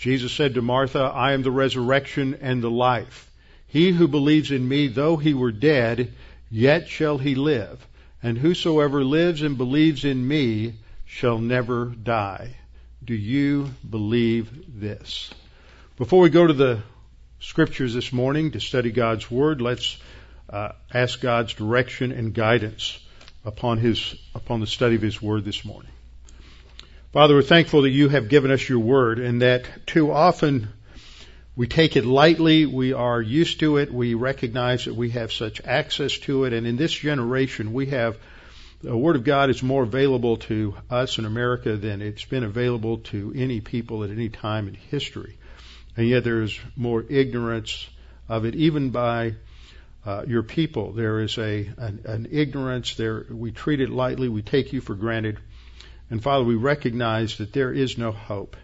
Jesus said to Martha, I am the resurrection and the life. He who believes in me, though he were dead, yet shall he live. And whosoever lives and believes in me shall never die. Do you believe this? Before we go to the scriptures this morning to study God's Word, let's uh, ask God's direction and guidance upon His upon the study of His Word this morning. Father, we're thankful that you have given us your Word, and that too often we take it lightly. We are used to it. We recognize that we have such access to it, and in this generation, we have the Word of God is more available to us in America than it's been available to any people at any time in history. And yet there is more ignorance of it, even by uh, your people. There is a an, an ignorance. There we treat it lightly. We take you for granted. And Father, we recognize that there is no hope.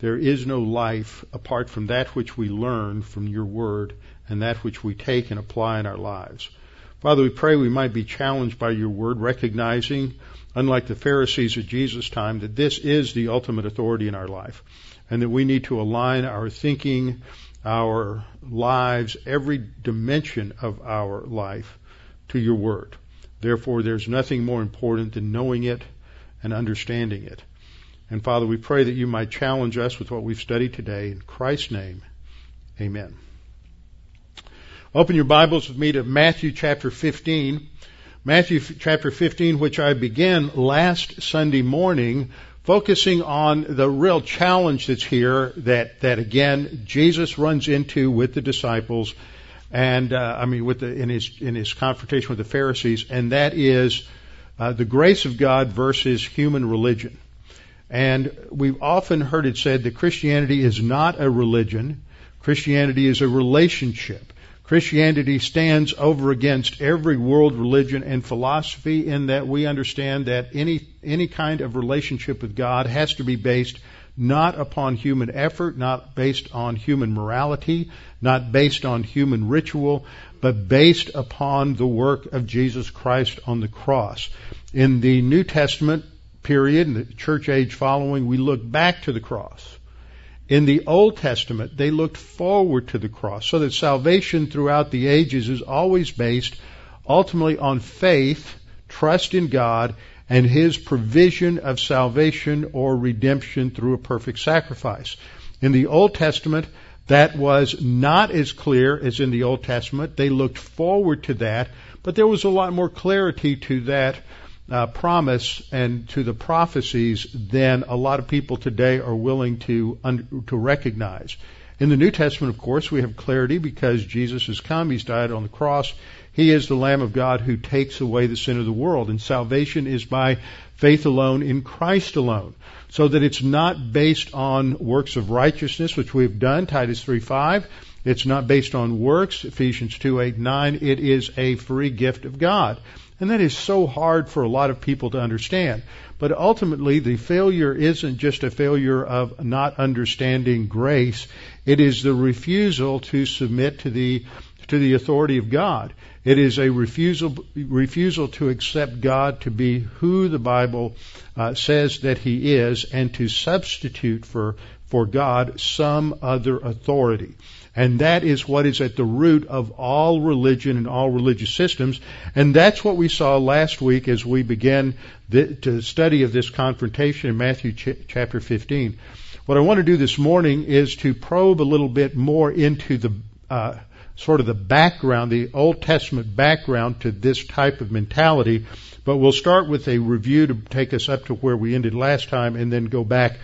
There is no life apart from that which we learn from your word and that which we take and apply in our lives. Father, we pray we might be challenged by your word, recognizing, unlike the Pharisees at Jesus' time, that this is the ultimate authority in our life and that we need to align our thinking our lives, every dimension of our life to your word. Therefore, there's nothing more important than knowing it and understanding it. And Father, we pray that you might challenge us with what we've studied today. In Christ's name, amen. Open your Bibles with me to Matthew chapter 15. Matthew chapter 15, which I began last Sunday morning focusing on the real challenge that's here that, that again, Jesus runs into with the disciples and, uh, I mean, with the, in his, in his confrontation with the Pharisees, and that is, uh, the grace of God versus human religion. And we've often heard it said that Christianity is not a religion. Christianity is a relationship. Christianity stands over against every world religion and philosophy in that we understand that any, any kind of relationship with God has to be based not upon human effort, not based on human morality, not based on human ritual, but based upon the work of Jesus Christ on the cross. In the New Testament period, in the church age following, we look back to the cross. In the Old Testament, they looked forward to the cross, so that salvation throughout the ages is always based ultimately on faith, trust in God, and His provision of salvation or redemption through a perfect sacrifice. In the Old Testament, that was not as clear as in the Old Testament. They looked forward to that, but there was a lot more clarity to that uh, promise and to the prophecies than a lot of people today are willing to un- to recognize. In the New Testament, of course, we have clarity because Jesus has come. He's died on the cross. He is the Lamb of God who takes away the sin of the world. And salvation is by faith alone in Christ alone. So that it's not based on works of righteousness, which we've done, Titus 3 5. It's not based on works, Ephesians 2 8 9. It is a free gift of God. And that is so hard for a lot of people to understand. But ultimately, the failure isn't just a failure of not understanding grace. It is the refusal to submit to the, to the authority of God. It is a refusal, refusal to accept God to be who the Bible uh, says that He is and to substitute for, for God some other authority. And that is what is at the root of all religion and all religious systems. And that's what we saw last week as we began the, study of this confrontation in Matthew ch- chapter 15. What I want to do this morning is to probe a little bit more into the uh, sort of the background, the Old Testament background to this type of mentality. But we'll start with a review to take us up to where we ended last time and then go back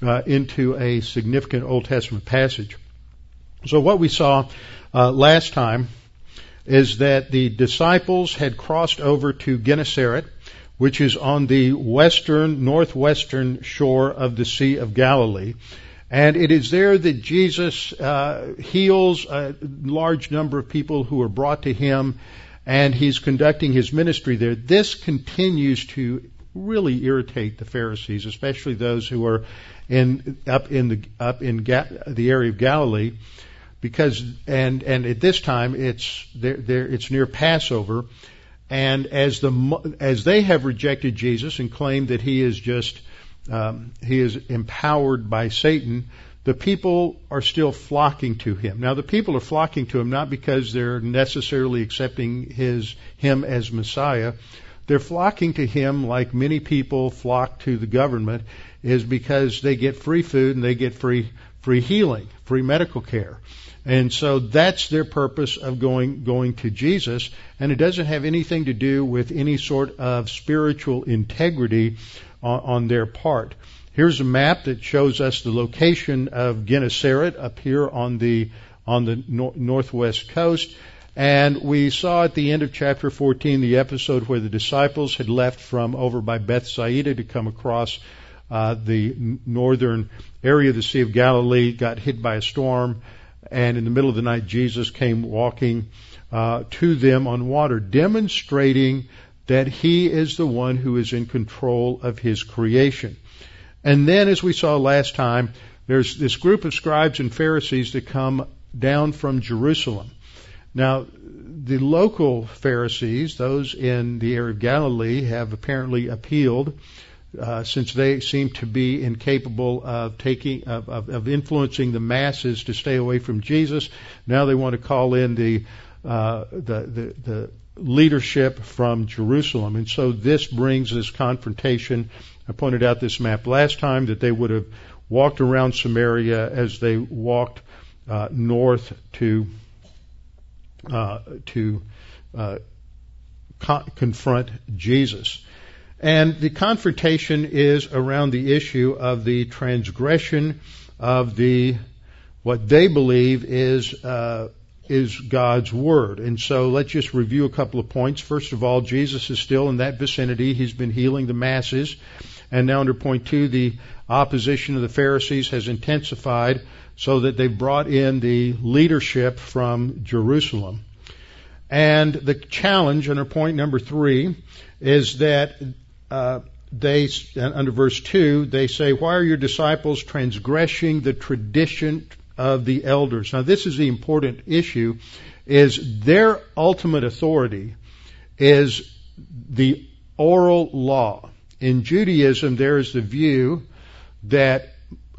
uh, into a significant Old Testament passage. So what we saw uh, last time is that the disciples had crossed over to Gennesaret, which is on the western, northwestern shore of the Sea of Galilee. And it is there that Jesus uh, heals a large number of people who are brought to him, and he's conducting his ministry there. This continues to really irritate the Pharisees, especially those who are in up in the up in Ga- the area of Galilee, because and and at this time it's there it's near Passover, and as the as they have rejected Jesus and claimed that he is just um, he is empowered by Satan, the people are still flocking to him. Now the people are flocking to him not because they're necessarily accepting his him as Messiah. They're flocking to him like many people flock to the government is because they get free food and they get free free healing, free medical care. And so that's their purpose of going going to Jesus and it doesn't have anything to do with any sort of spiritual integrity on, on their part. Here's a map that shows us the location of Gennesaret up here on the on the nor- northwest coast. And we saw at the end of chapter 14 the episode where the disciples had left from over by Bethsaida to come across uh, the northern area of the Sea of Galilee, got hit by a storm, and in the middle of the night, Jesus came walking uh, to them on water, demonstrating that He is the one who is in control of His creation. And then, as we saw last time, there's this group of scribes and Pharisees that come down from Jerusalem. Now, the local Pharisees, those in the area of Galilee, have apparently appealed, uh, since they seem to be incapable of taking of, of, of, influencing the masses to stay away from Jesus. Now they want to call in the uh, the, the the leadership from Jerusalem, and so this brings this confrontation. I pointed out this map last time that they would have walked around Samaria as they walked uh, north to uh, to uh, con- confront Jesus. And the confrontation is around the issue of the transgression of the what they believe is uh, is God's word. And so let's just review a couple of points. First of all, Jesus is still in that vicinity. He's been healing the masses. And now under point two, the opposition of the Pharisees has intensified so that they've brought in the leadership from Jerusalem. And the challenge under point number three is that uh, they under verse two they say, "Why are your disciples transgressing the tradition of the elders?" Now this is the important issue: is their ultimate authority is the oral law. In Judaism, there is the view that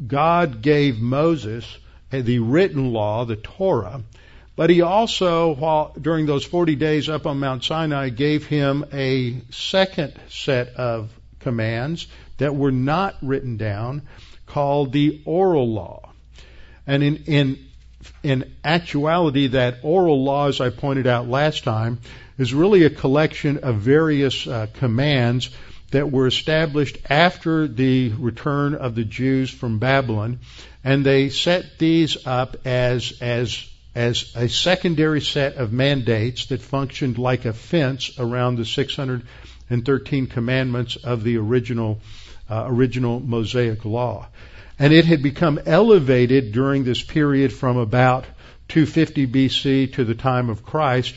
God gave Moses the written law, the Torah, but he also, while during those 40 days up on Mount Sinai, gave him a second set of commands that were not written down called the oral law. And in, in, in actuality, that oral law, as I pointed out last time, is really a collection of various uh, commands that were established after the return of the Jews from Babylon, and they set these up as as as a secondary set of mandates that functioned like a fence around the 613 commandments of the original uh, original Mosaic law. And it had become elevated during this period from about 250 BC to the time of Christ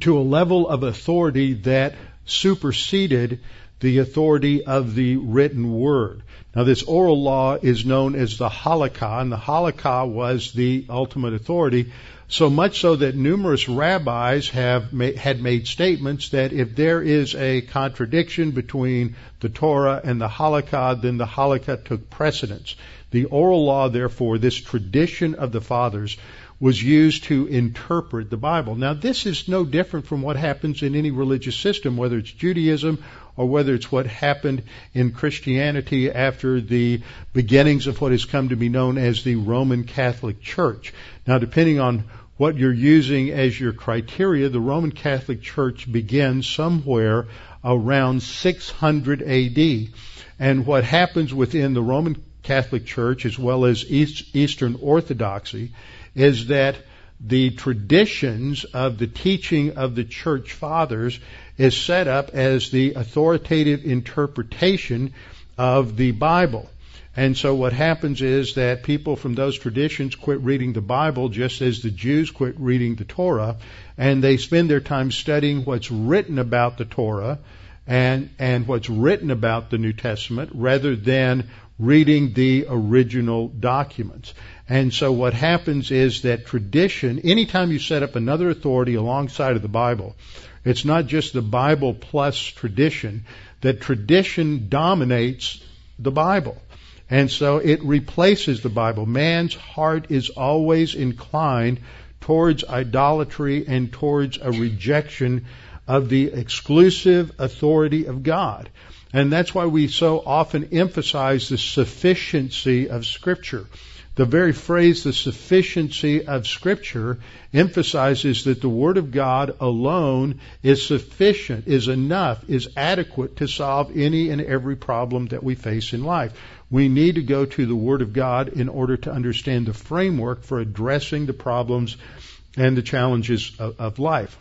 to a level of authority that superseded the authority of the written word. Now, this oral law is known as the halakha, and the halakha was the ultimate authority. So much so that numerous rabbis have had made statements that if there is a contradiction between the Torah and the halakha, then the halakha took precedence. The oral law, therefore, this tradition of the fathers, was used to interpret the Bible. Now, this is no different from what happens in any religious system, whether it's Judaism or whether it's what happened in Christianity after the beginnings of what has come to be known as the Roman Catholic Church. Now, depending on what you're using as your criteria, the Roman Catholic Church begins somewhere around 600 AD. And what happens within the Roman Catholic Church as well as East, Eastern Orthodoxy is that the traditions of the teaching of the church fathers is set up as the authoritative interpretation of the Bible. And so what happens is that people from those traditions quit reading the Bible just as the Jews quit reading the Torah, and they spend their time studying what's written about the Torah and, and what's written about the New Testament rather than reading the original documents. And so what happens is that tradition, anytime you set up another authority alongside of the Bible, it's not just the Bible plus tradition, that tradition dominates the Bible. And so it replaces the Bible. Man's heart is always inclined towards idolatry and towards a rejection of the exclusive authority of God. And that's why we so often emphasize the sufficiency of Scripture. The very phrase, the sufficiency of Scripture, emphasizes that the Word of God alone is sufficient, is enough, is adequate to solve any and every problem that we face in life. We need to go to the Word of God in order to understand the framework for addressing the problems and the challenges of, of life.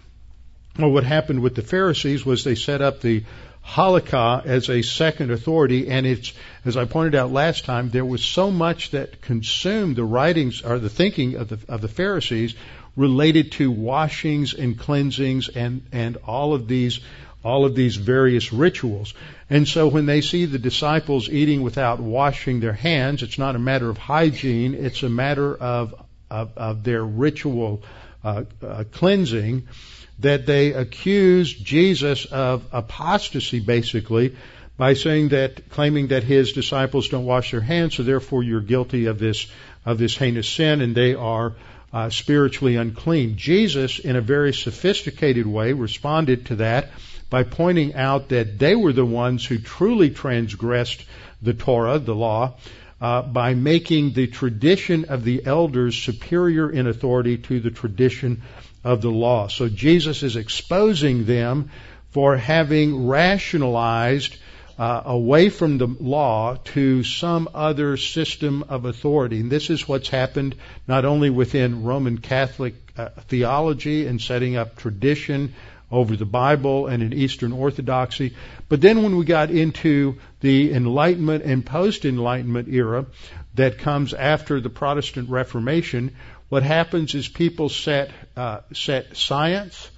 Well, what happened with the Pharisees was they set up the Halakha as a second authority, and it's, as I pointed out last time, there was so much that consumed the writings or the thinking of the, of the Pharisees related to washings and cleansings and, and all of these all of these various rituals. And so when they see the disciples eating without washing their hands, it's not a matter of hygiene, it's a matter of, of, of their ritual uh, uh, cleansing, that they accused Jesus of apostasy basically by saying that, claiming that his disciples don't wash their hands, so therefore you're guilty of this, of this heinous sin and they are uh, spiritually unclean. Jesus, in a very sophisticated way, responded to that by pointing out that they were the ones who truly transgressed the Torah, the law, uh, by making the tradition of the elders superior in authority to the tradition of the law. So Jesus is exposing them for having rationalized uh, away from the law to some other system of authority. And this is what's happened not only within Roman Catholic uh, theology and setting up tradition over the Bible and in Eastern Orthodoxy. But then when we got into the Enlightenment and post-Enlightenment era that comes after the Protestant Reformation, what happens is people set uh, set science,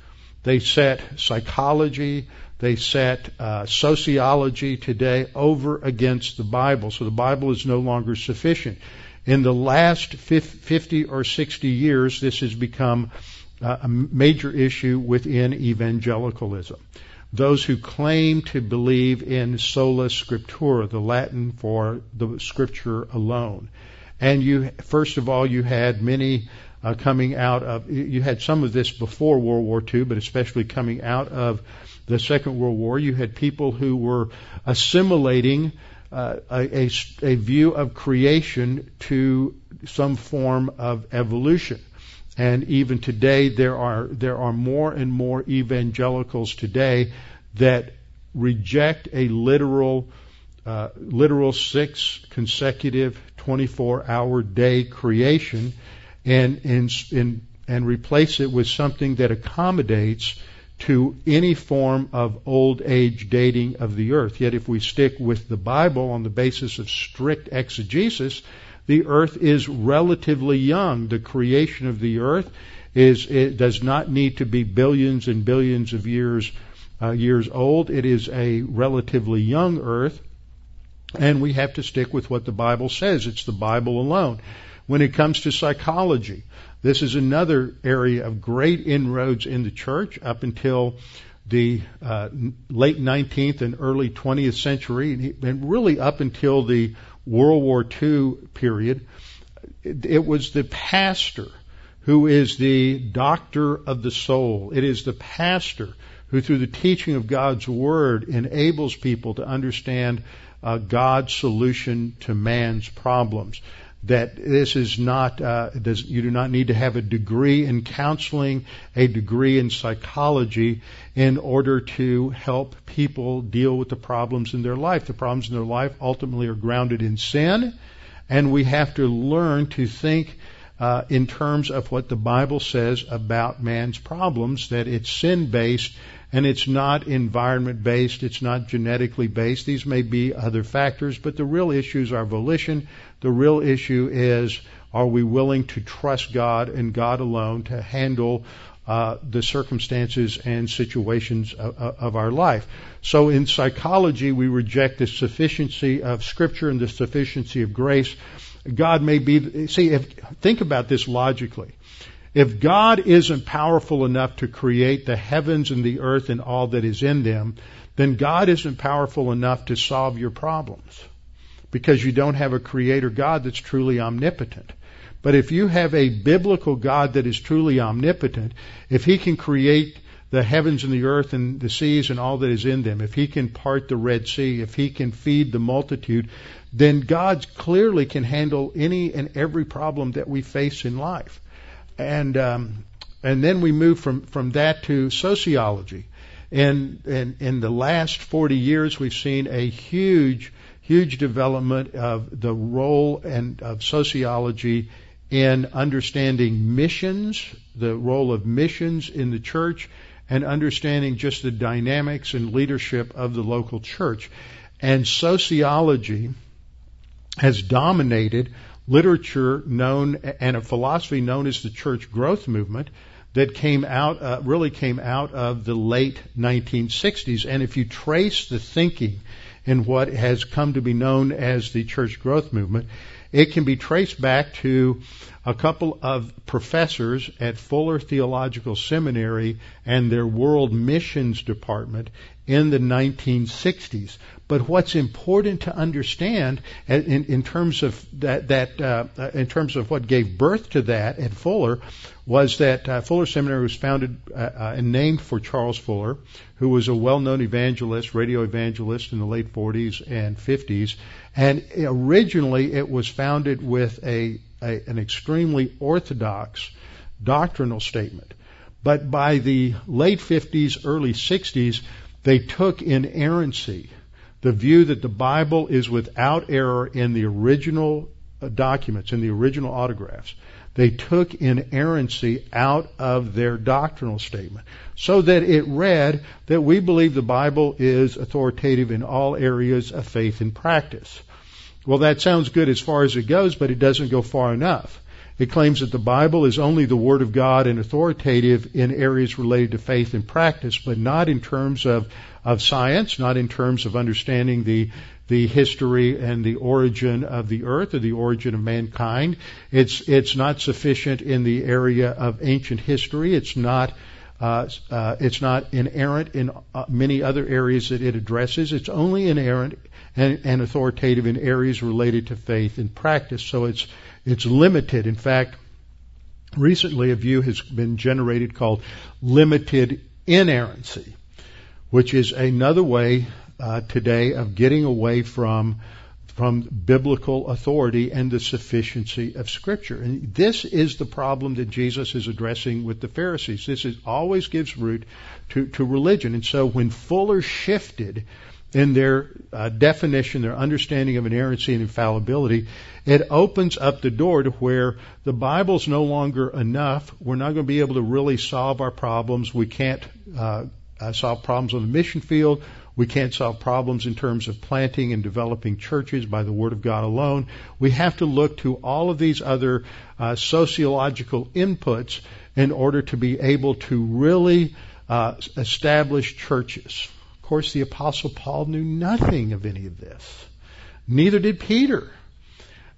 they set psychology, they set uh, sociology today over against the Bible. So the Bible is no longer sufficient. In the last 50 or 60 years, this has become a major issue within evangelicalism. Those who claim to believe in sola scriptura, the Latin for the scripture alone. And you, first of all, you had many uh, coming out of, you had some of this before World War II, but especially coming out of the Second World War, you had people who were assimilating uh, a, a, a view of creation to some form of evolution. And even today, there are, there are more and more evangelicals today that reject a literal, uh, literal six consecutive 24 hour day creation and, and, and, and replace it with something that accommodates to any form of old age dating of the earth. Yet if we stick with the Bible on the basis of strict exegesis, the earth is relatively young. The creation of the earth is it does not need to be billions and billions of years uh, years old. It is a relatively young earth, and we have to stick with what the Bible says. It's the Bible alone. When it comes to psychology, this is another area of great inroads in the church up until the uh, late 19th and early 20th century, and really up until the World War II period, it was the pastor who is the doctor of the soul. It is the pastor who, through the teaching of God's Word, enables people to understand uh, God's solution to man's problems. That this is not, uh, does, you do not need to have a degree in counseling, a degree in psychology in order to help people deal with the problems in their life. The problems in their life ultimately are grounded in sin, and we have to learn to think uh, in terms of what the Bible says about man's problems, that it's sin based and it's not environment based, it's not genetically based. These may be other factors, but the real issues are volition. The real issue is are we willing to trust God and God alone to handle uh, the circumstances and situations of, of, our life. So in psychology, we reject the sufficiency of Scripture and the sufficiency of grace. God may be, see, if, think about this logically. If God isn't powerful enough to create the heavens and the earth and all that is in them, then God isn't powerful enough to solve your problems because you don't have a creator God that's truly omnipotent. But if you have a biblical God that is truly omnipotent, if he can create the heavens and the earth and the seas and all that is in them, if he can part the Red Sea, if he can feed the multitude, then God clearly can handle any and every problem that we face in life. And um, and then we move from from that to sociology. And, and in the last 40 years, we've seen a huge, huge development of the role and of sociology in understanding missions, the role of missions in the church, and understanding just the dynamics and leadership of the local church. And sociology has dominated literature known and a philosophy known as the church growth movement that came out, uh, really came out of the late 1960s. And if you trace the thinking in what has come to be known as the church growth movement, it can be traced back to a couple of professors at Fuller Theological Seminary and their World Missions Department in the 1960s. But what's important to understand in, in terms of that, that uh, in terms of what gave birth to that at Fuller was that uh, Fuller Seminary was founded uh, uh and named for Charles Fuller, who was a well-known evangelist, radio evangelist in the late 40s and 50s. And originally, it was founded with a, a an extremely orthodox doctrinal statement. But by the late 50s, early 60s, they took inerrancy, the view that the Bible is without error in the original uh, documents, in the original autographs. They took inerrancy out of their doctrinal statement so that it read that we believe the Bible is authoritative in all areas of faith and practice. Well, that sounds good as far as it goes, but it doesn't go far enough. It claims that the Bible is only the Word of God and authoritative in areas related to faith and practice, but not in terms of, of science, not in terms of understanding the, the history and the origin of the earth or the origin of mankind. It's, it's not sufficient in the area of ancient history. It's not, uh, uh, it's not inerrant in uh, many other areas that it addresses. It's only inerrant and, and authoritative in areas related to faith and practice. So it's it's limited. In fact, recently a view has been generated called limited inerrancy, which is another way uh, today of getting away from from biblical authority and the sufficiency of Scripture. And this is the problem that Jesus is addressing with the Pharisees. This is, always gives root to, to religion. And so when Fuller shifted in their uh, definition, their understanding of inerrancy and infallibility, it opens up the door to where the Bible's no longer enough. We're not going to be able to really solve our problems. We can't uh, uh, solve problems on the mission field. We can't solve problems in terms of planting and developing churches by the Word of God alone. We have to look to all of these other uh, sociological inputs in order to be able to really uh, establish churches course, the Apostle Paul knew nothing of any of this. Neither did Peter.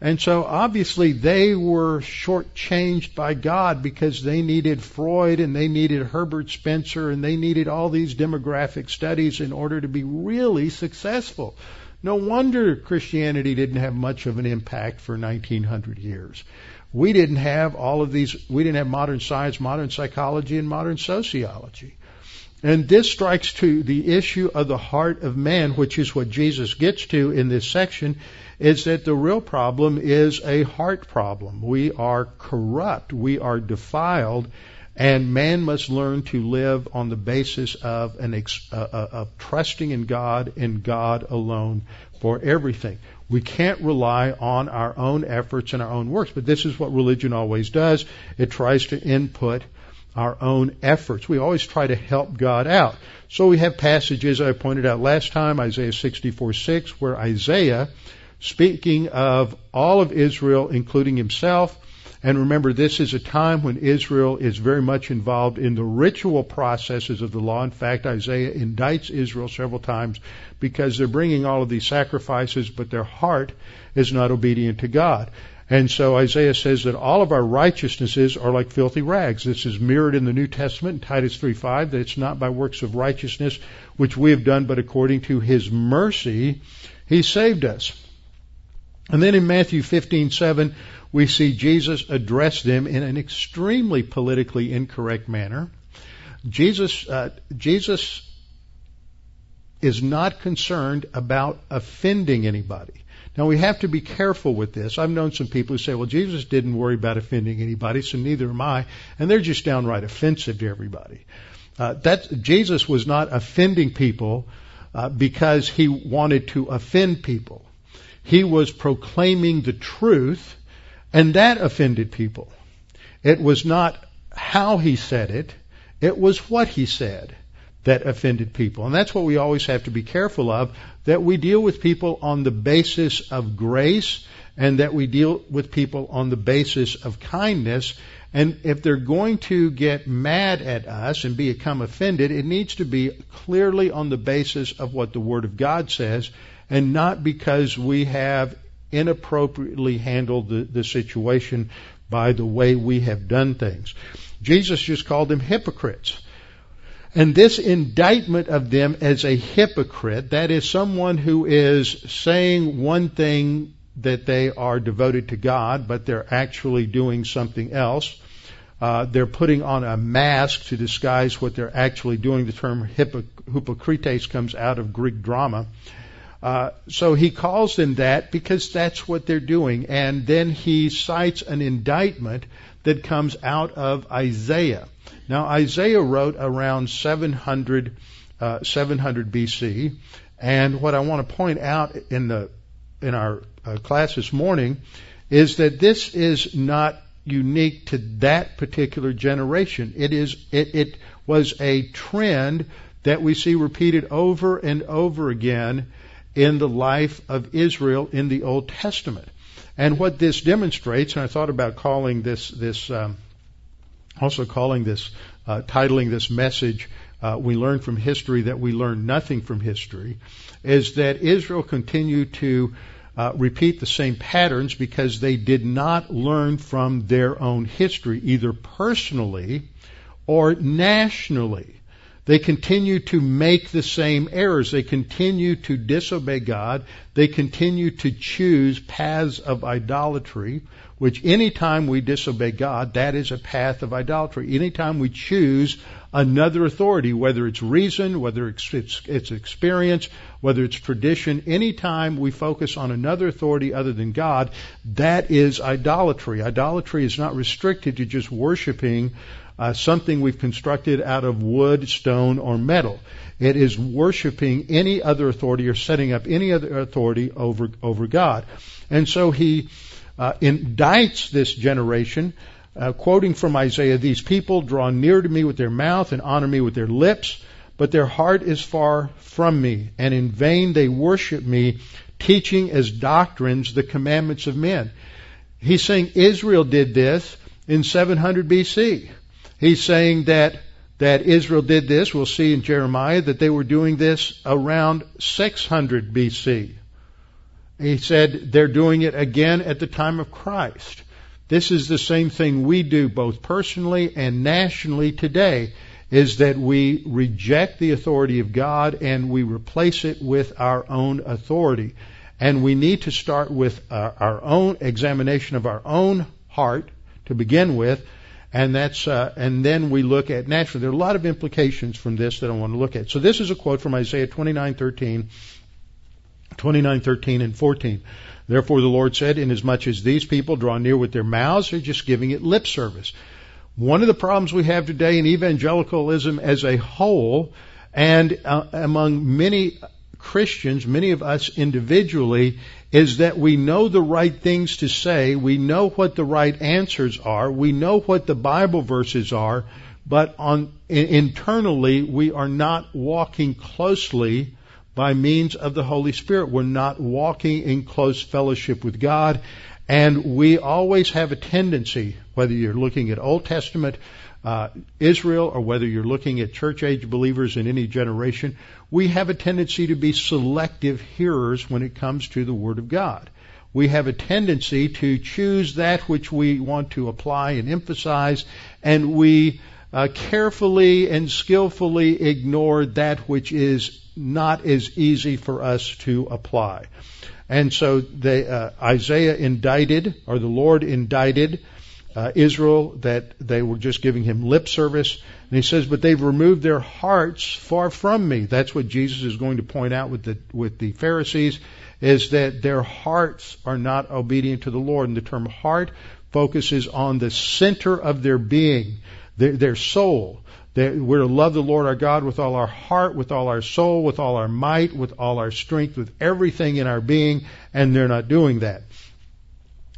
And so obviously they were shortchanged by God because they needed Freud and they needed Herbert Spencer and they needed all these demographic studies in order to be really successful. No wonder Christianity didn't have much of an impact for 1900 years. We didn't have all of these, we didn't have modern science, modern psychology, and modern sociology. And this strikes to the issue of the heart of man, which is what Jesus gets to in this section, is that the real problem is a heart problem. We are corrupt, we are defiled, and man must learn to live on the basis of an ex, uh, uh, of trusting in God and God alone for everything. We can't rely on our own efforts and our own works, but this is what religion always does. It tries to input our own efforts. We always try to help God out. So we have passages I pointed out last time, Isaiah 64 6, where Isaiah, speaking of all of Israel, including himself, and remember, this is a time when Israel is very much involved in the ritual processes of the law. In fact, Isaiah indicts Israel several times because they're bringing all of these sacrifices, but their heart is not obedient to God. And so Isaiah says that all of our righteousnesses are like filthy rags. This is mirrored in the New Testament in Titus 3:5 that it's not by works of righteousness which we have done, but according to his mercy he saved us. And then in Matthew 15:7 we see Jesus address them in an extremely politically incorrect manner. Jesus, uh, Jesus is not concerned about offending anybody. Now we have to be careful with this. I've known some people who say, well, Jesus didn't worry about offending anybody, so neither am I. And they're just downright offensive to everybody. Uh, that, Jesus was not offending people uh, because he wanted to offend people. He was proclaiming the truth and that offended people. It was not how he said it, it was what he said that offended people. And that's what we always have to be careful of, that we deal with people on the basis of grace and that we deal with people on the basis of kindness. And if they're going to get mad at us and become offended, it needs to be clearly on the basis of what the Word of God says and not because we have inappropriately handled the, the situation by the way we have done things. Jesus just called them hypocrites. And this indictment of them as a hypocrite, that is someone who is saying one thing that they are devoted to God, but they're actually doing something else. Uh, they're putting on a mask to disguise what they're actually doing. The term hypocrites comes out of Greek drama. Uh, so he calls them that because that's what they're doing. And then he cites an indictment that comes out of Isaiah. Now, Isaiah wrote around 700, uh, 700 BC. And what I want to point out in the, in our uh, class this morning is that this is not unique to that particular generation. It is, it, it was a trend that we see repeated over and over again in the life of Israel in the Old Testament. And what this demonstrates, and I thought about calling this, this um, also calling this, uh, titling this message, uh, we learn from history that we learn nothing from history, is that Israel continued to uh, repeat the same patterns because they did not learn from their own history, either personally or nationally. They continue to make the same errors. They continue to disobey God. They continue to choose paths of idolatry, which anytime we disobey God, that is a path of idolatry. Anytime we choose another authority, whether it's reason, whether it's, it's, it's experience, whether it's tradition, anytime we focus on another authority other than God, that is idolatry. Idolatry is not restricted to just worshiping uh, something we've constructed out of wood, stone, or metal. It is worshiping any other authority or setting up any other authority over over God. And so he uh, indicts this generation, uh, quoting from Isaiah: "These people draw near to me with their mouth and honor me with their lips." But their heart is far from me, and in vain they worship me, teaching as doctrines the commandments of men. He's saying Israel did this in 700 BC. He's saying that that Israel did this. We'll see in Jeremiah that they were doing this around 600 BC. He said they're doing it again at the time of Christ. This is the same thing we do both personally and nationally today is that we reject the authority of God and we replace it with our own authority. And we need to start with our, our own examination of our own heart to begin with and that's uh, and then we look at naturally there are a lot of implications from this that I want to look at. So this is a quote from Isaiah twenty nine 29:13, 29:13 and 14. Therefore the Lord said, inasmuch as these people draw near with their mouths, they're just giving it lip service. One of the problems we have today in evangelicalism as a whole, and uh, among many Christians, many of us individually, is that we know the right things to say, we know what the right answers are, we know what the Bible verses are, but on internally we are not walking closely by means of the Holy Spirit. We're not walking in close fellowship with God, and we always have a tendency, whether you're looking at Old Testament uh, Israel or whether you're looking at church age believers in any generation, we have a tendency to be selective hearers when it comes to the Word of God. We have a tendency to choose that which we want to apply and emphasize, and we uh, carefully and skillfully ignore that which is not as easy for us to apply. And so they, uh, Isaiah indicted, or the Lord indicted uh, Israel that they were just giving him lip service. And he says, but they've removed their hearts far from me. That's what Jesus is going to point out with the, with the Pharisees, is that their hearts are not obedient to the Lord. And the term heart focuses on the center of their being their, their soul. We're to love the Lord our God with all our heart, with all our soul, with all our might, with all our strength, with everything in our being, and they're not doing that.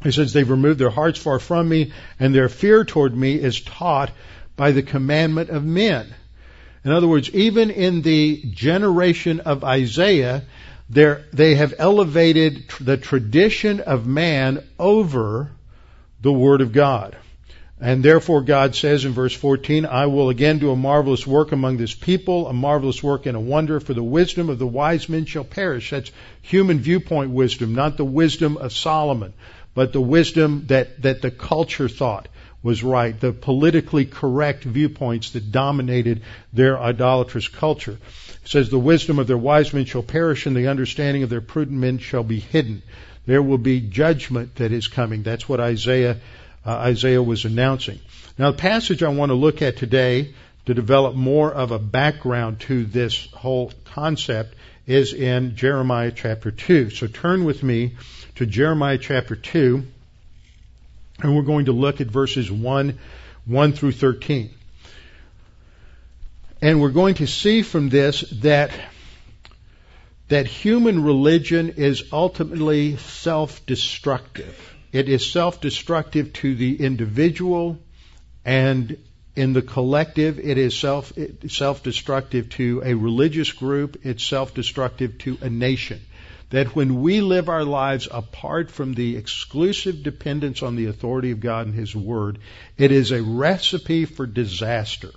He says, they've removed their hearts far from me, and their fear toward me is taught by the commandment of men. In other words, even in the generation of Isaiah, they have elevated the tradition of man over the Word of God. And therefore God says in verse 14, I will again do a marvelous work among this people, a marvelous work and a wonder, for the wisdom of the wise men shall perish. That's human viewpoint wisdom, not the wisdom of Solomon, but the wisdom that, that the culture thought was right, the politically correct viewpoints that dominated their idolatrous culture. It says, the wisdom of their wise men shall perish and the understanding of their prudent men shall be hidden. There will be judgment that is coming. That's what Isaiah uh, Isaiah was announcing. Now, the passage I want to look at today to develop more of a background to this whole concept is in Jeremiah chapter 2. So turn with me to Jeremiah chapter 2, and we're going to look at verses 1, 1 through 13. And we're going to see from this that that human religion is ultimately self-destructive. It is self-destructive to the individual and in the collective, it is self, self-destructive to a religious group. It's self-destructive to a nation. That when we live our lives apart from the exclusive dependence on the authority of God and His Word, it is a recipe for disaster.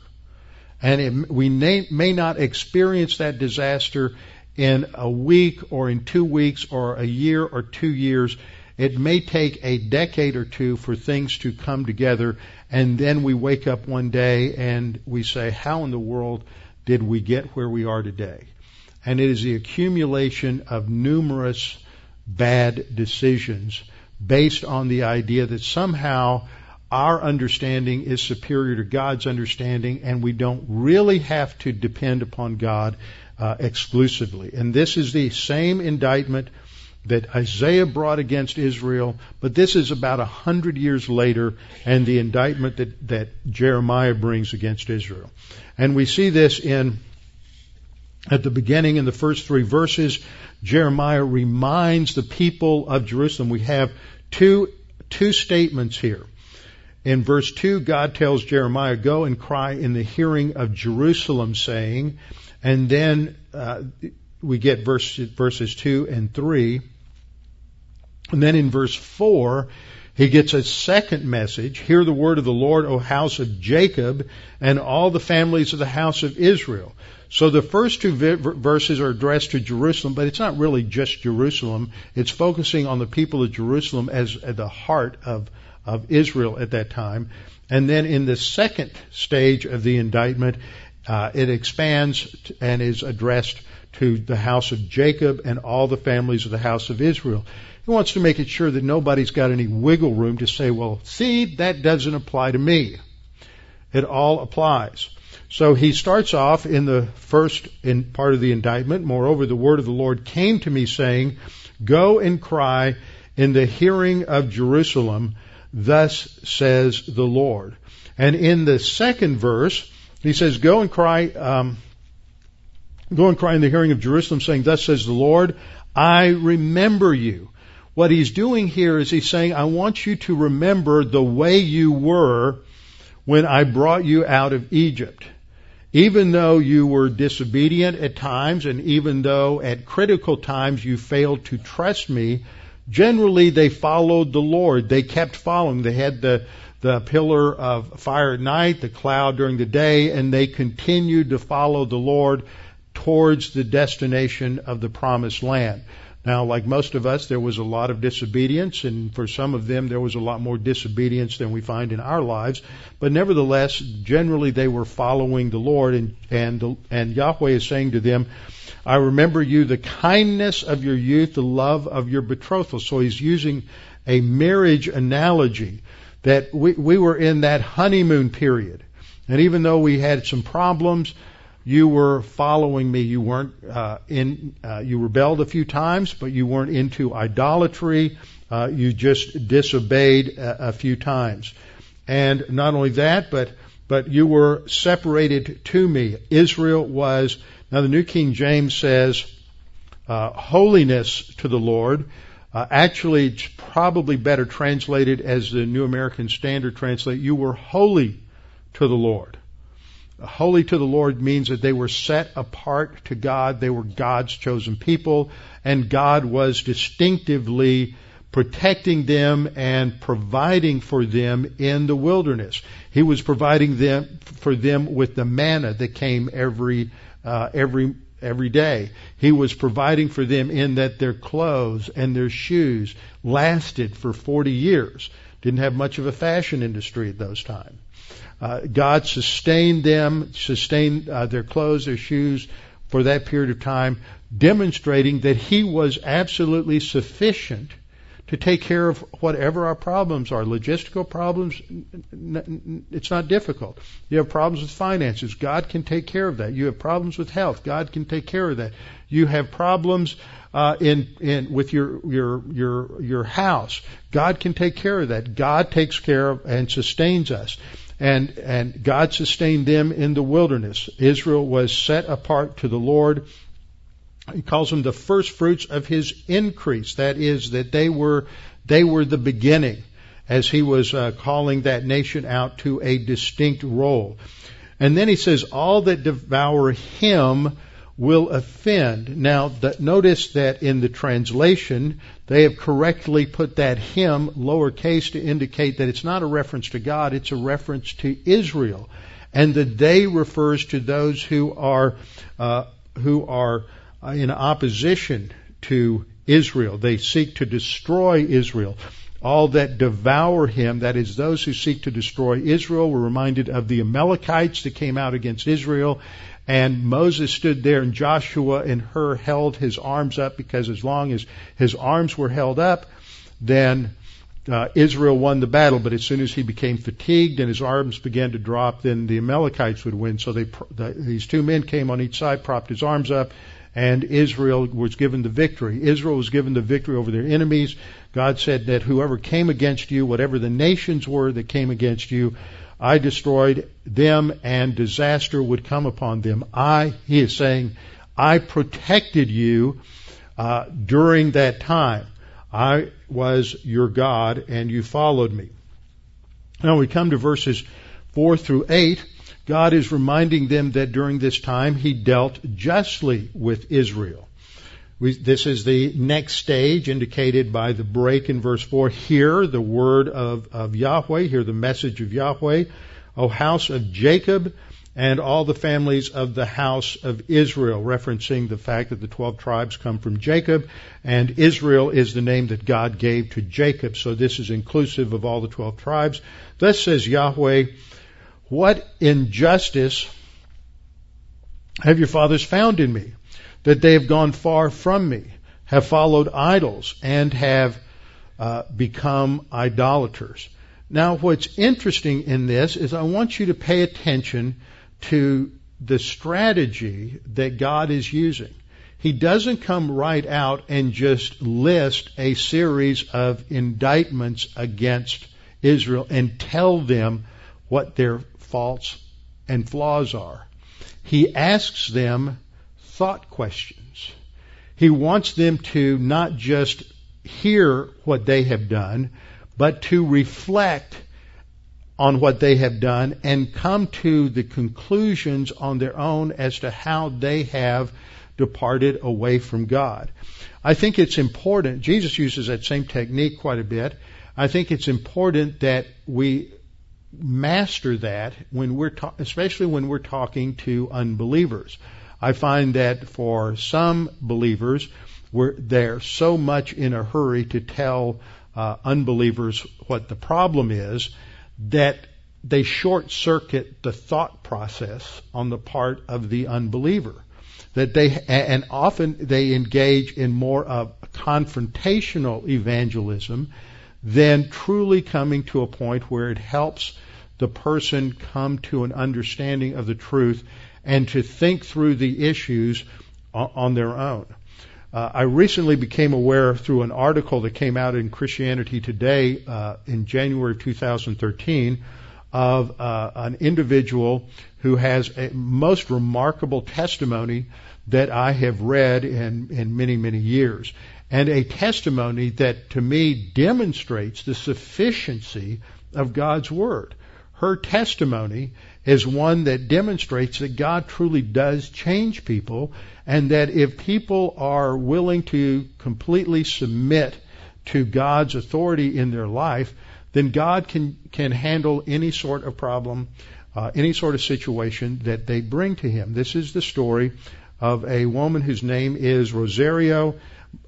And it, we may, may not experience that disaster in a week or in two weeks or a year or two years. It may take a decade or two for things to come together, and then we wake up one day and we say, How in the world did we get where we are today? And it is the accumulation of numerous bad decisions based on the idea that somehow our understanding is superior to God's understanding, and we don't really have to depend upon God uh, exclusively. And this is the same indictment that Isaiah brought against Israel, but this is about a hundred years later and the indictment that, that Jeremiah brings against Israel. And we see this in, at the beginning in the first three verses, Jeremiah reminds the people of Jerusalem. We have two, two statements here. In verse 2, God tells Jeremiah, go and cry in the hearing of Jerusalem saying, and then, uh, we get verse, verses 2 and 3, and then in verse 4, he gets a second message. Hear the word of the Lord, O house of Jacob, and all the families of the house of Israel. So the first two verses are addressed to Jerusalem, but it's not really just Jerusalem. It's focusing on the people of Jerusalem as the heart of, of Israel at that time. And then in the second stage of the indictment, uh, it expands and is addressed to the house of Jacob and all the families of the house of Israel. He wants to make it sure that nobody's got any wiggle room to say, well, see, that doesn't apply to me. It all applies. So he starts off in the first in part of the indictment. Moreover, the word of the Lord came to me saying, go and cry in the hearing of Jerusalem, thus says the Lord. And in the second verse, he says, go and cry, um, go and cry in the hearing of Jerusalem saying, thus says the Lord, I remember you. What he's doing here is he's saying, I want you to remember the way you were when I brought you out of Egypt. Even though you were disobedient at times and even though at critical times you failed to trust me, generally they followed the Lord. They kept following. They had the, the pillar of fire at night, the cloud during the day, and they continued to follow the Lord towards the destination of the promised land. Now, like most of us, there was a lot of disobedience, and for some of them, there was a lot more disobedience than we find in our lives. But nevertheless, generally, they were following the Lord, and and and Yahweh is saying to them, "I remember you, the kindness of your youth, the love of your betrothal." So he's using a marriage analogy that we we were in that honeymoon period, and even though we had some problems, you were following me. You weren't uh, in. Uh, you rebelled a few times, but you weren't into idolatry. Uh, you just disobeyed a, a, few times, and not only that, but but you were separated to me. Israel was now the New King James says uh, holiness to the Lord. Uh, actually, it's probably better translated as the New American Standard translate. You were holy to the Lord. Holy to the Lord means that they were set apart to God. They were God's chosen people, and God was distinctively protecting them and providing for them in the wilderness. He was providing them for them with the manna that came every uh, every every day. He was providing for them in that their clothes and their shoes lasted for 40 years. Didn't have much of a fashion industry at those times. Uh, God sustained them, sustained uh, their clothes, their shoes for that period of time, demonstrating that He was absolutely sufficient to take care of whatever our problems are. Logistical problems, it's not difficult. You have problems with finances, God can take care of that. You have problems with health, God can take care of that. You have problems uh, in in with your your your your house, God can take care of that. God takes care of and sustains us and and God sustained them in the wilderness. Israel was set apart to the Lord. He calls them the first fruits of his increase. That is that they were they were the beginning as he was uh, calling that nation out to a distinct role. And then he says all that devour him will offend. Now, notice that in the translation, they have correctly put that him lowercase to indicate that it's not a reference to God, it's a reference to Israel. And the they refers to those who are, uh, who are uh, in opposition to Israel. They seek to destroy Israel. All that devour him, that is, those who seek to destroy Israel, were reminded of the Amalekites that came out against Israel and Moses stood there and Joshua and Hur held his arms up because as long as his arms were held up, then uh, Israel won the battle. But as soon as he became fatigued and his arms began to drop, then the Amalekites would win. So they, the, these two men came on each side, propped his arms up, and Israel was given the victory. Israel was given the victory over their enemies. God said that whoever came against you, whatever the nations were that came against you, I destroyed them and disaster would come upon them. I, he is saying, I protected you uh, during that time. I was your God and you followed me. Now we come to verses 4 through 8. God is reminding them that during this time he dealt justly with Israel. We, this is the next stage indicated by the break in verse 4. Hear the word of, of Yahweh, hear the message of Yahweh, O house of Jacob, and all the families of the house of Israel, referencing the fact that the 12 tribes come from Jacob, and Israel is the name that God gave to Jacob, so this is inclusive of all the 12 tribes. Thus says Yahweh, what injustice have your fathers found in me? That they have gone far from me, have followed idols, and have uh, become idolaters. Now, what's interesting in this is I want you to pay attention to the strategy that God is using. He doesn't come right out and just list a series of indictments against Israel and tell them what their faults and flaws are. He asks them thought questions. He wants them to not just hear what they have done, but to reflect on what they have done and come to the conclusions on their own as to how they have departed away from God. I think it's important, Jesus uses that same technique quite a bit. I think it's important that we master that when we're ta- especially when we're talking to unbelievers. I find that for some believers, we're, they're so much in a hurry to tell uh, unbelievers what the problem is that they short circuit the thought process on the part of the unbeliever. That they, and often they engage in more of confrontational evangelism than truly coming to a point where it helps the person come to an understanding of the truth and to think through the issues on their own. Uh, I recently became aware through an article that came out in Christianity Today uh, in January of 2013 of uh, an individual who has a most remarkable testimony that I have read in, in many, many years. And a testimony that to me demonstrates the sufficiency of God's Word. Her testimony is one that demonstrates that God truly does change people and that if people are willing to completely submit to God's authority in their life, then God can, can handle any sort of problem, uh, any sort of situation that they bring to Him. This is the story of a woman whose name is Rosaria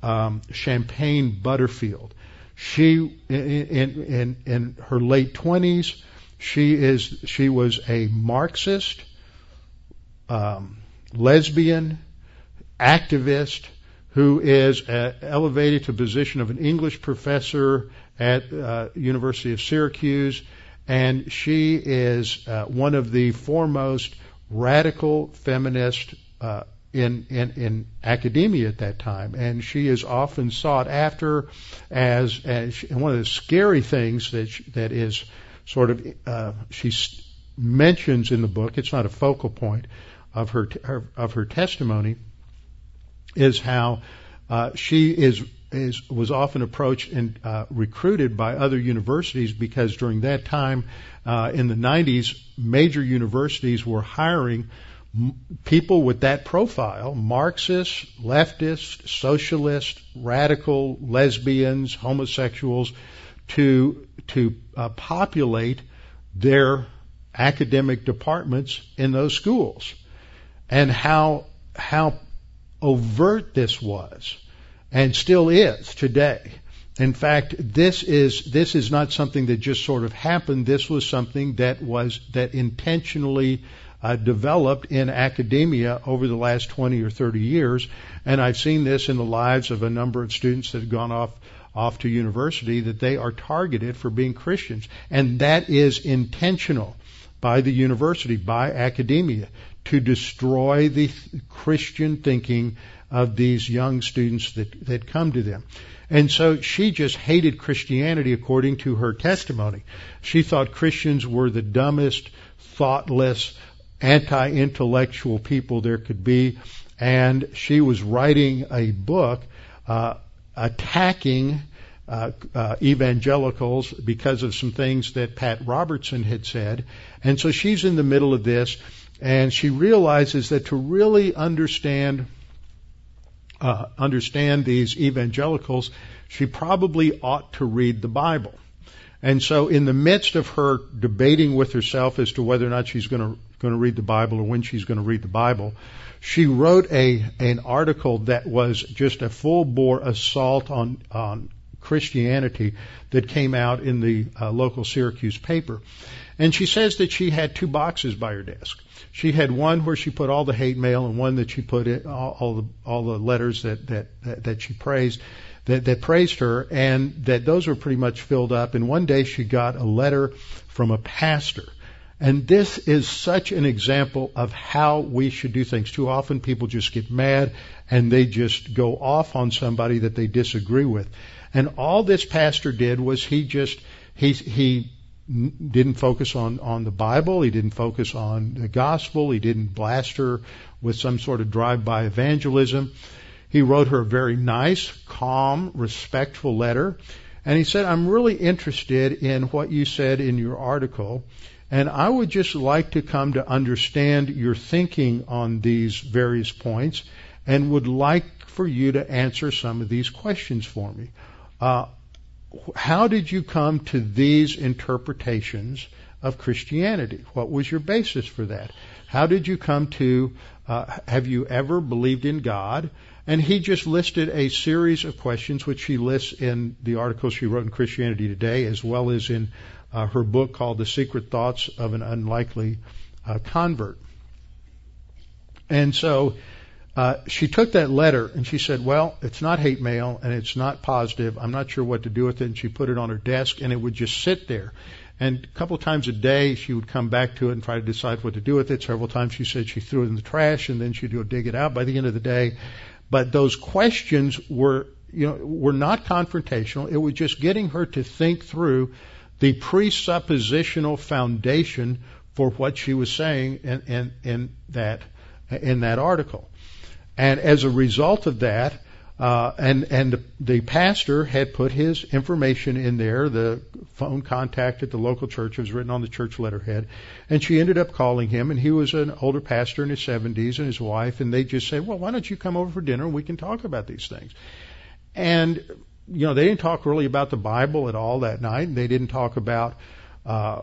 um, Champagne Butterfield. She, in, in, in her late 20s, she is she was a Marxist, um, lesbian, activist who is uh, elevated to position of an English professor at uh, University of Syracuse, and she is uh, one of the foremost radical feminists uh, in, in, in academia at that time, and she is often sought after as, as one of the scary things that she, that is sort of uh, she mentions in the book. It's not a focal point of her, her of her testimony. Is how uh, she is is was often approached and uh, recruited by other universities because during that time uh, in the 90s, major universities were hiring people with that profile: Marxists, leftists, socialists, radical, lesbians, homosexuals, to to uh, populate their academic departments in those schools, and how how overt this was, and still is today. In fact, this is this is not something that just sort of happened. This was something that was that intentionally uh, developed in academia over the last 20 or 30 years, and I've seen this in the lives of a number of students that have gone off off to university that they are targeted for being Christians. And that is intentional by the university, by academia, to destroy the Christian thinking of these young students that, that come to them. And so she just hated Christianity according to her testimony. She thought Christians were the dumbest, thoughtless, anti-intellectual people there could be. And she was writing a book uh, attacking uh, uh, evangelicals because of some things that Pat Robertson had said. And so she's in the middle of this, and she realizes that to really understand uh, understand these evangelicals, she probably ought to read the Bible. And so, in the midst of her debating with herself as to whether or not she's going to going to read the Bible or when she's going to read the Bible, she wrote a an article that was just a full bore assault on on Christianity that came out in the uh, local Syracuse paper. And she says that she had two boxes by her desk. She had one where she put all the hate mail and one that she put it, all, all the all the letters that that that, that she praised that, that praised her and that those were pretty much filled up. And one day she got a letter from a pastor and this is such an example of how we should do things. Too often people just get mad and they just go off on somebody that they disagree with. And all this pastor did was he just, he, he didn't focus on, on the Bible. He didn't focus on the gospel. He didn't blast her with some sort of drive-by evangelism. He wrote her a very nice, calm, respectful letter. And he said, I'm really interested in what you said in your article, and I would just like to come to understand your thinking on these various points and would like for you to answer some of these questions for me. Uh, how did you come to these interpretations of Christianity? What was your basis for that? How did you come to, uh, have you ever believed in God? And he just listed a series of questions, which he lists in the article she wrote in Christianity Today, as well as in uh, her book called The Secret Thoughts of an Unlikely uh, Convert. And so uh, she took that letter and she said, "Well, it's not hate mail and it's not positive. I'm not sure what to do with it." And she put it on her desk and it would just sit there. And a couple times a day, she would come back to it and try to decide what to do with it. Several times she said she threw it in the trash and then she'd go dig it out by the end of the day. But those questions were, you know, were not confrontational. It was just getting her to think through the presuppositional foundation for what she was saying in, in, in that in that article. And as a result of that, uh, and and the, the pastor had put his information in there. The phone contact at the local church was written on the church letterhead, and she ended up calling him. And he was an older pastor in his 70s, and his wife. And they just said, "Well, why don't you come over for dinner and we can talk about these things?" And you know, they didn't talk really about the Bible at all that night. They didn't talk about uh,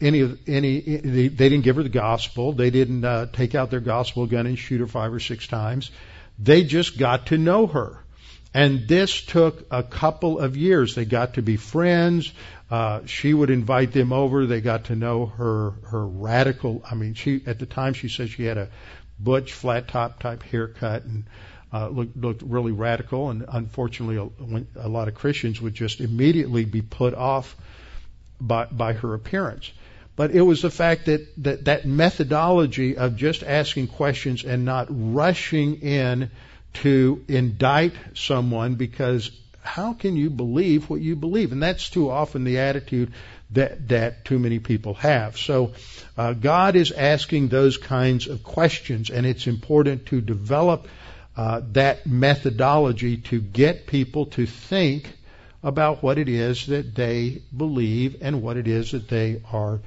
any of any. They, they didn't give her the gospel. They didn't uh, take out their gospel gun and shoot her five or six times. They just got to know her, and this took a couple of years. They got to be friends. Uh, she would invite them over. They got to know her her radical. I mean, she at the time she said she had a butch flat top type haircut and uh, looked, looked really radical. And unfortunately, a, a lot of Christians would just immediately be put off by by her appearance. But it was the fact that, that that methodology of just asking questions and not rushing in to indict someone because how can you believe what you believe? And that's too often the attitude that that too many people have. So uh, God is asking those kinds of questions, and it's important to develop uh, that methodology to get people to think about what it is that they believe and what it is that they are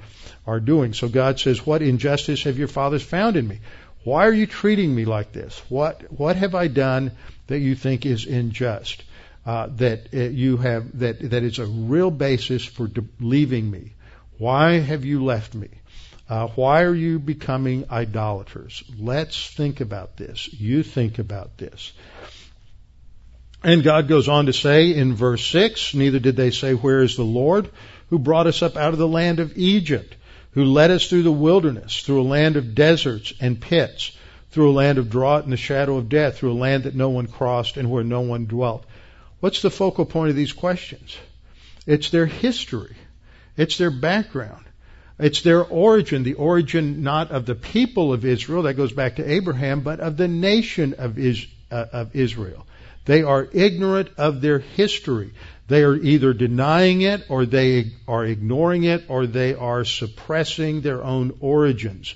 are doing. So God says, "What injustice have your fathers found in me? Why are you treating me like this? What what have I done that you think is unjust? Uh, that uh, you have that that is a real basis for de- leaving me? Why have you left me? Uh, why are you becoming idolaters? Let's think about this. You think about this. And God goes on to say in verse 6, neither did they say, Where is the Lord who brought us up out of the land of Egypt, who led us through the wilderness, through a land of deserts and pits, through a land of drought and the shadow of death, through a land that no one crossed and where no one dwelt. What's the focal point of these questions? It's their history. It's their background. It's their origin, the origin not of the people of Israel, that goes back to Abraham, but of the nation of, uh, Israel. They are ignorant of their history. They are either denying it or they are ignoring it or they are suppressing their own origins.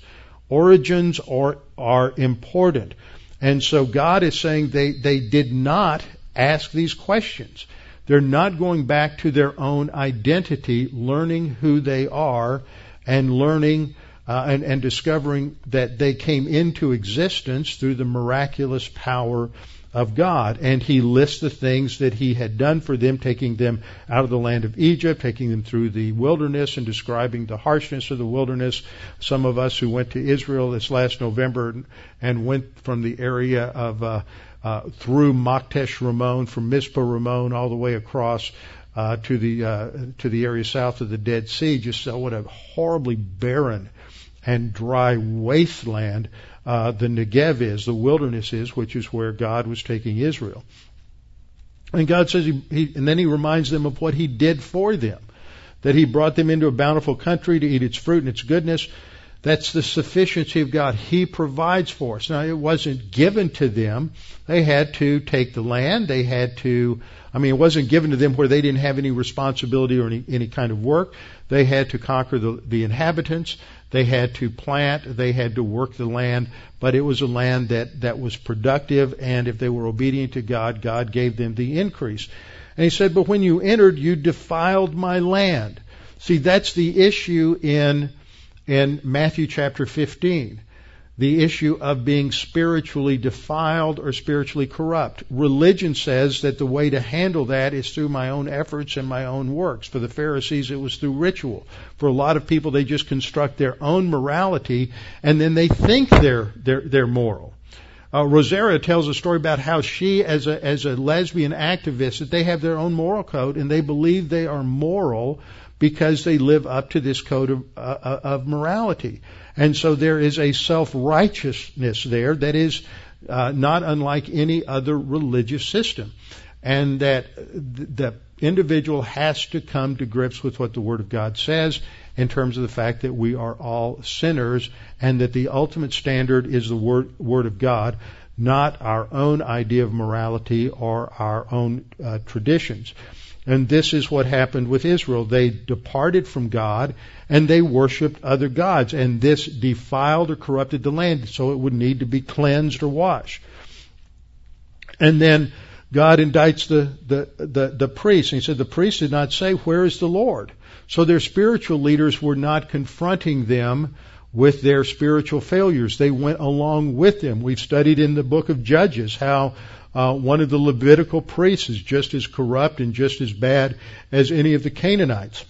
Origins are, are important. And so God is saying they, they did not ask these questions. They're not going back to their own identity, learning who they are and learning uh, and, and discovering that they came into existence through the miraculous power of God. And he lists the things that he had done for them, taking them out of the land of Egypt, taking them through the wilderness and describing the harshness of the wilderness. Some of us who went to Israel this last November and went from the area of, uh, uh, through Maktesh Ramon, from Mitzpe Ramon all the way across uh, to the uh, to the area south of the Dead Sea. Just saw what a horribly barren and dry wasteland uh, the Negev is, the wilderness is, which is where God was taking Israel. And God says, he, he, and then He reminds them of what He did for them, that He brought them into a bountiful country to eat its fruit and its goodness. That's the sufficiency of God. He provides for us. Now, it wasn't given to them. They had to take the land. They had to, I mean, it wasn't given to them where they didn't have any responsibility or any, any kind of work. They had to conquer the, the inhabitants. They had to plant, they had to work the land, but it was a land that, that was productive, and if they were obedient to God, God gave them the increase. And he said, But when you entered, you defiled my land. See, that's the issue in, in Matthew chapter 15 the issue of being spiritually defiled or spiritually corrupt. Religion says that the way to handle that is through my own efforts and my own works. For the Pharisees, it was through ritual. For a lot of people, they just construct their own morality and then they think they're, they're, they're moral. Uh, tells a story about how she, as a, as a lesbian activist, that they have their own moral code and they believe they are moral because they live up to this code of, uh, uh of morality. And so there is a self-righteousness there that is uh, not unlike any other religious system. And that the individual has to come to grips with what the Word of God says in terms of the fact that we are all sinners and that the ultimate standard is the Word, word of God, not our own idea of morality or our own uh, traditions. And this is what happened with Israel. They departed from God and they worshiped other gods. And this defiled or corrupted the land, so it would need to be cleansed or washed. And then God indicts the, the, the, the priests. And he said the priests did not say, Where is the Lord? So their spiritual leaders were not confronting them with their spiritual failures. They went along with them. We've studied in the book of Judges how uh, one of the Levitical priests is just as corrupt and just as bad as any of the Canaanites.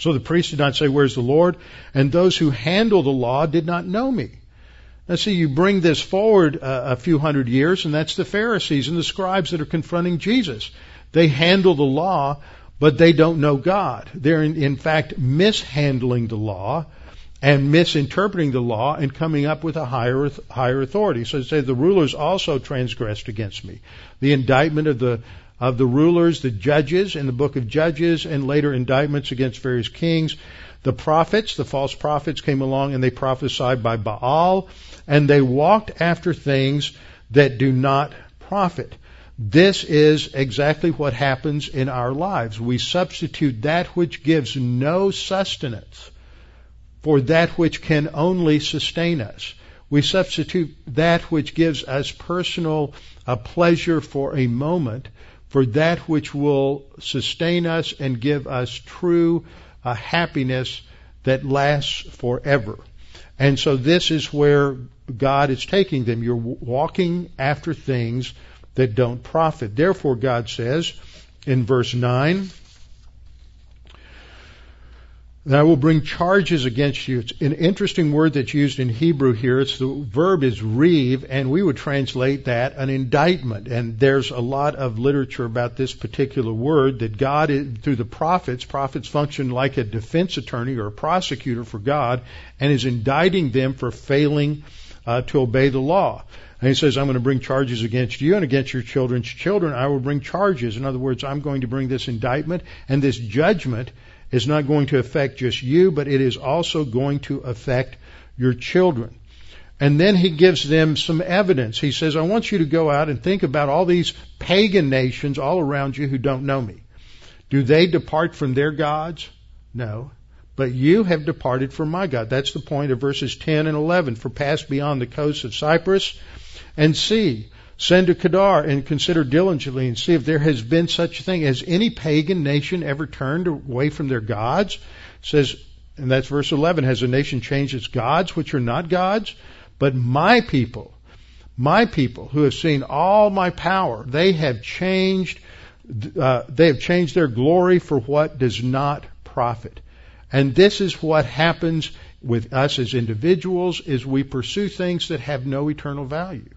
So the priests did not say, Where's the Lord? And those who handle the law did not know me. Now, see, you bring this forward uh, a few hundred years, and that's the Pharisees and the scribes that are confronting Jesus. They handle the law, but they don't know God. They're, in, in fact, mishandling the law and misinterpreting the law and coming up with a higher higher authority. So they say the rulers also transgressed against me. The indictment of the of the rulers, the judges in the book of Judges, and later indictments against various kings. The prophets, the false prophets came along and they prophesied by Baal, and they walked after things that do not profit. This is exactly what happens in our lives. We substitute that which gives no sustenance for that which can only sustain us. We substitute that which gives us personal uh, pleasure for a moment for that which will sustain us and give us true uh, happiness that lasts forever. And so this is where God is taking them. You're walking after things that don't profit. Therefore, God says in verse 9, and I will bring charges against you. It's an interesting word that's used in Hebrew here. It's the verb is reeve, and we would translate that an indictment. And there's a lot of literature about this particular word that God, through the prophets, prophets function like a defense attorney or a prosecutor for God, and is indicting them for failing uh, to obey the law. And he says, I'm going to bring charges against you and against your children's children. I will bring charges. In other words, I'm going to bring this indictment and this judgment is not going to affect just you, but it is also going to affect your children. And then he gives them some evidence. He says, I want you to go out and think about all these pagan nations all around you who don't know me. Do they depart from their gods? No. But you have departed from my God. That's the point of verses 10 and 11. For pass beyond the coast of Cyprus and see Send to Kedar and consider diligently and see if there has been such a thing. Has any pagan nation ever turned away from their gods? It says, and that's verse 11, has a nation changed its gods, which are not gods? But my people, my people who have seen all my power, they have changed, uh, they have changed their glory for what does not profit. And this is what happens with us as individuals is we pursue things that have no eternal value.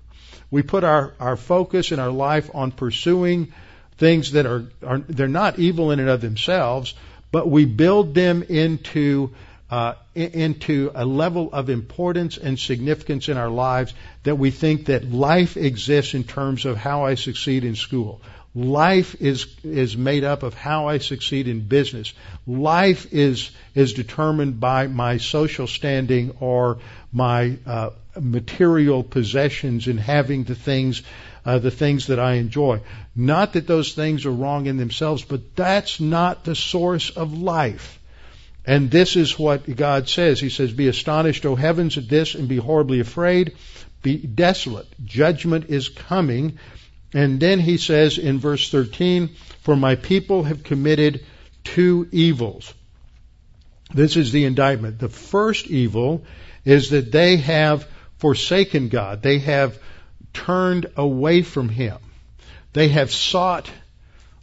We put our, our focus in our life on pursuing things that are, are they're not evil in and of themselves, but we build them into uh, into a level of importance and significance in our lives that we think that life exists in terms of how I succeed in school. Life is is made up of how I succeed in business. Life is is determined by my social standing or my uh, material possessions and having the things uh, the things that I enjoy. Not that those things are wrong in themselves, but that's not the source of life. And this is what God says. He says, Be astonished, O heavens, at this, and be horribly afraid. Be desolate. Judgment is coming. And then he says in verse 13, For my people have committed two evils. This is the indictment. The first evil is that they have forsaken God. They have turned away from Him. They have sought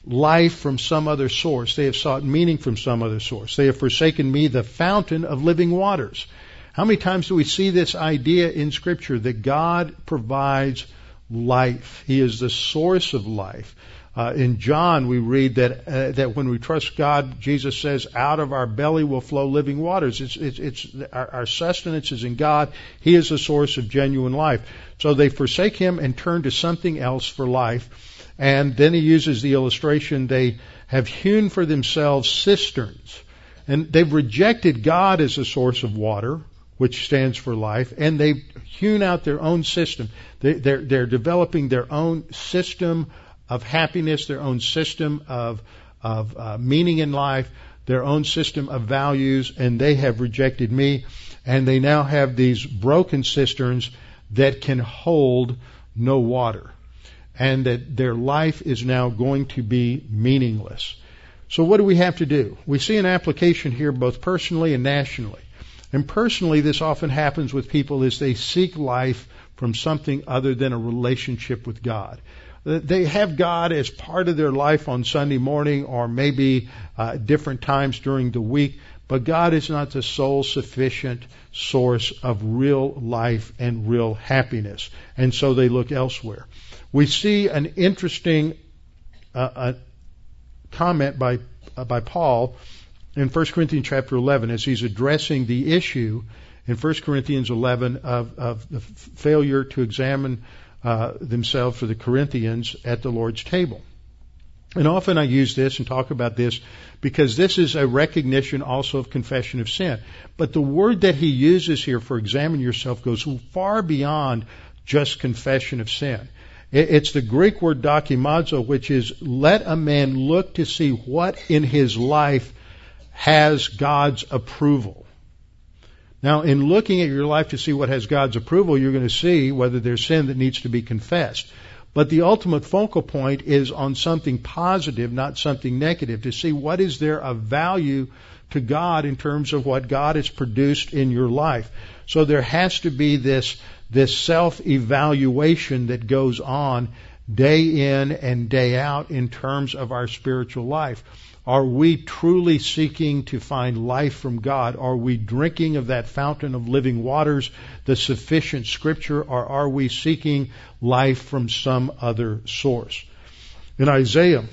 life from some other source. They have sought meaning from some other source. They have forsaken me, the fountain of living waters. How many times do we see this idea in Scripture that God provides life? He is the source of life. Uh, in John, we read that uh, that when we trust God, Jesus says, "Out of our belly will flow living waters." It's it's, it's our, our sustenance is in God. He is the source of genuine life. So they forsake Him and turn to something else for life. And then he uses the illustration: they have hewn for themselves cisterns, and they've rejected God as a source of water which stands for life, and they've hewn out their own system. They, they're, they're developing their own system of happiness, their own system of, of uh, meaning in life, their own system of values, and they have rejected me. And they now have these broken cisterns that can hold no water. And that their life is now going to be meaningless. So what do we have to do? We see an application here both personally and nationally. And personally, this often happens with people as they seek life from something other than a relationship with God. They have God as part of their life on Sunday morning or maybe uh, different times during the week, but God is not the sole sufficient source of real life and real happiness. And so they look elsewhere. We see an interesting uh, uh, comment by, uh, by Paul in 1 Corinthians chapter 11 as he's addressing the issue in 1 Corinthians 11 of, of the failure to examine uh, themselves for the Corinthians at the Lord's table. And often I use this and talk about this because this is a recognition also of confession of sin. But the word that he uses here for examine yourself goes far beyond just confession of sin. It's the Greek word dokimazo, which is let a man look to see what in his life has God's approval. Now, in looking at your life to see what has God's approval, you're going to see whether there's sin that needs to be confessed. But the ultimate focal point is on something positive, not something negative, to see what is there of value to God in terms of what God has produced in your life. So there has to be this, this self-evaluation that goes on day in and day out in terms of our spiritual life. Are we truly seeking to find life from God? Are we drinking of that fountain of living waters, the sufficient scripture, or are we seeking life from some other source? In Isaiah,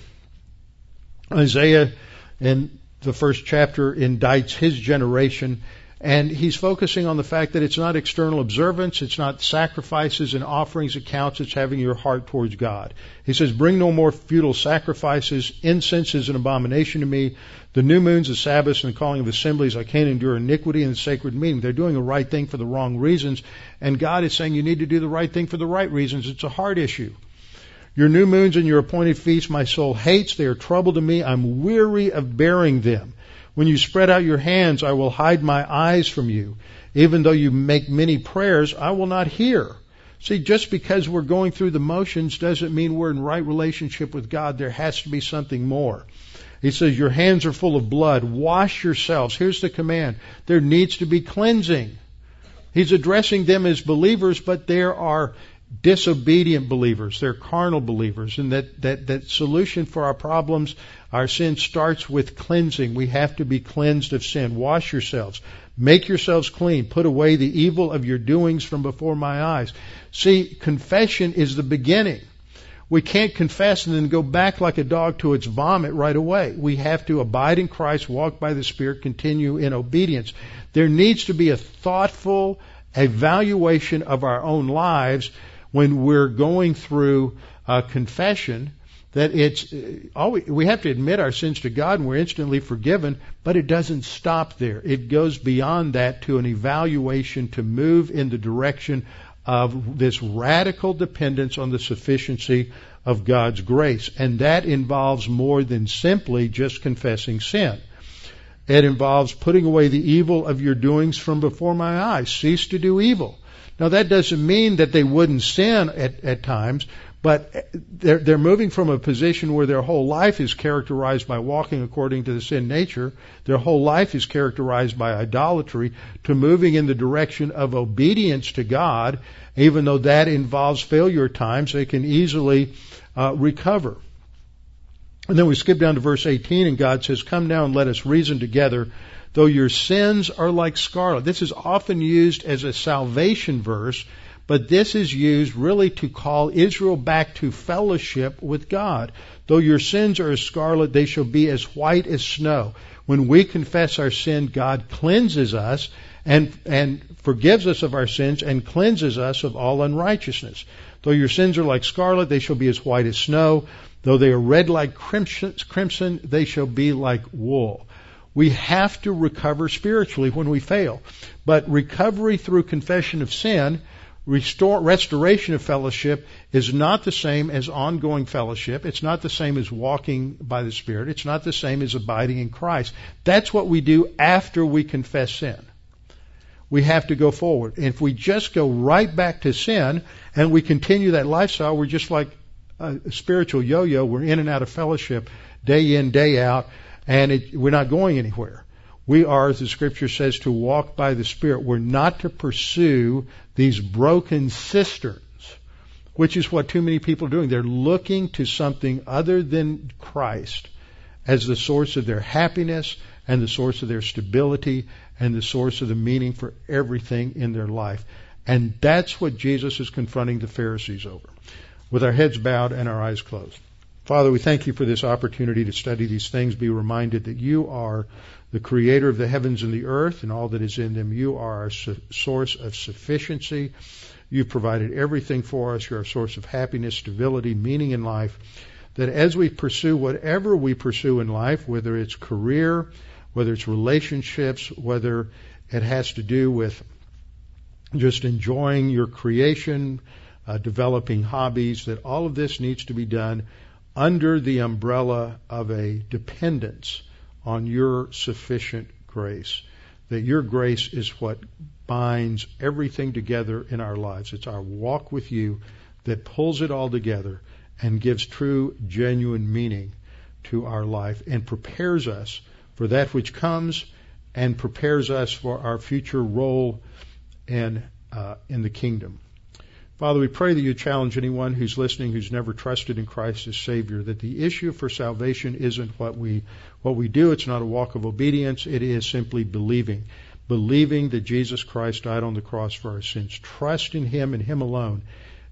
Isaiah in the first chapter indicts his generation and he's focusing on the fact that it's not external observance, it's not sacrifices and offerings that counts, it's having your heart towards God. He says, Bring no more futile sacrifices. Incense is an abomination to me. The new moons, the Sabbaths, and the calling of assemblies, I can't endure iniquity in the sacred meeting. They're doing the right thing for the wrong reasons. And God is saying you need to do the right thing for the right reasons. It's a heart issue. Your new moons and your appointed feasts my soul hates. They are trouble to me. I'm weary of bearing them. When you spread out your hands, I will hide my eyes from you. Even though you make many prayers, I will not hear. See, just because we're going through the motions doesn't mean we're in right relationship with God. There has to be something more. He says, Your hands are full of blood. Wash yourselves. Here's the command. There needs to be cleansing. He's addressing them as believers, but there are disobedient believers. They're carnal believers. And that, that, that solution for our problems our sin starts with cleansing. We have to be cleansed of sin. Wash yourselves. Make yourselves clean. Put away the evil of your doings from before my eyes. See, confession is the beginning. We can't confess and then go back like a dog to its vomit right away. We have to abide in Christ, walk by the Spirit, continue in obedience. There needs to be a thoughtful evaluation of our own lives when we're going through uh, confession that it's uh, we have to admit our sins to God and we're instantly forgiven, but it doesn't stop there. It goes beyond that to an evaluation to move in the direction of this radical dependence on the sufficiency of God's grace. And that involves more than simply just confessing sin. It involves putting away the evil of your doings from before my eyes. Cease to do evil. Now that doesn't mean that they wouldn't sin at, at times, But they're, they're moving from a position where their whole life is characterized by walking according to the sin nature, their whole life is characterized by idolatry, to moving in the direction of obedience to God, even though that involves failure times, they can easily uh, recover. And then we skip down to verse 18 and God says, Come now and let us reason together. Though your sins are like scarlet. This is often used as a salvation verse but this is used really to call Israel back to fellowship with God. Though your sins are as scarlet, they shall be as white as snow. When we confess our sin, God cleanses us and, and forgives us of our sins and cleanses us of all unrighteousness. Though your sins are like scarlet, they shall be as white as snow. Though they are red like crimson, they shall be like wool. We have to recover spiritually when we fail. But recovery through confession of sin Restore, restoration of fellowship is not the same as ongoing fellowship. It's not the same as walking by the Spirit. It's not the same as abiding in Christ. That's what we do after we confess sin. We have to go forward. And if we just go right back to sin and we continue that lifestyle, we're just like a spiritual yo-yo. We're in and out of fellowship day in, day out, and it, we're not going anywhere. We are, as the scripture says, to walk by the Spirit. We're not to pursue these broken cisterns, which is what too many people are doing. They're looking to something other than Christ as the source of their happiness and the source of their stability and the source of the meaning for everything in their life. And that's what Jesus is confronting the Pharisees over. With our heads bowed and our eyes closed. Father, we thank you for this opportunity to study these things, be reminded that you are the creator of the heavens and the earth and all that is in them. You are our su- source of sufficiency. You've provided everything for us. You're our source of happiness, stability, meaning in life. That as we pursue whatever we pursue in life, whether it's career, whether it's relationships, whether it has to do with just enjoying your creation, uh, developing hobbies, that all of this needs to be done under the umbrella of a dependence on your sufficient grace. That your grace is what binds everything together in our lives. It's our walk with you that pulls it all together and gives true, genuine meaning to our life and prepares us for that which comes and prepares us for our future role in, uh, in the kingdom. Father, we pray that you challenge anyone who's listening who's never trusted in Christ as Savior, that the issue for salvation isn't what we, what we do. It's not a walk of obedience. It is simply believing. Believing that Jesus Christ died on the cross for our sins. Trust in Him and Him alone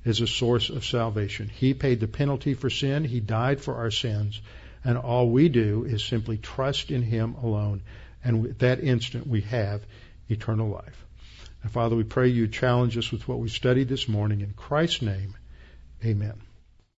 is a source of salvation. He paid the penalty for sin. He died for our sins. And all we do is simply trust in Him alone. And at that instant we have eternal life. And Father, we pray you challenge us with what we studied this morning. In Christ's name, amen.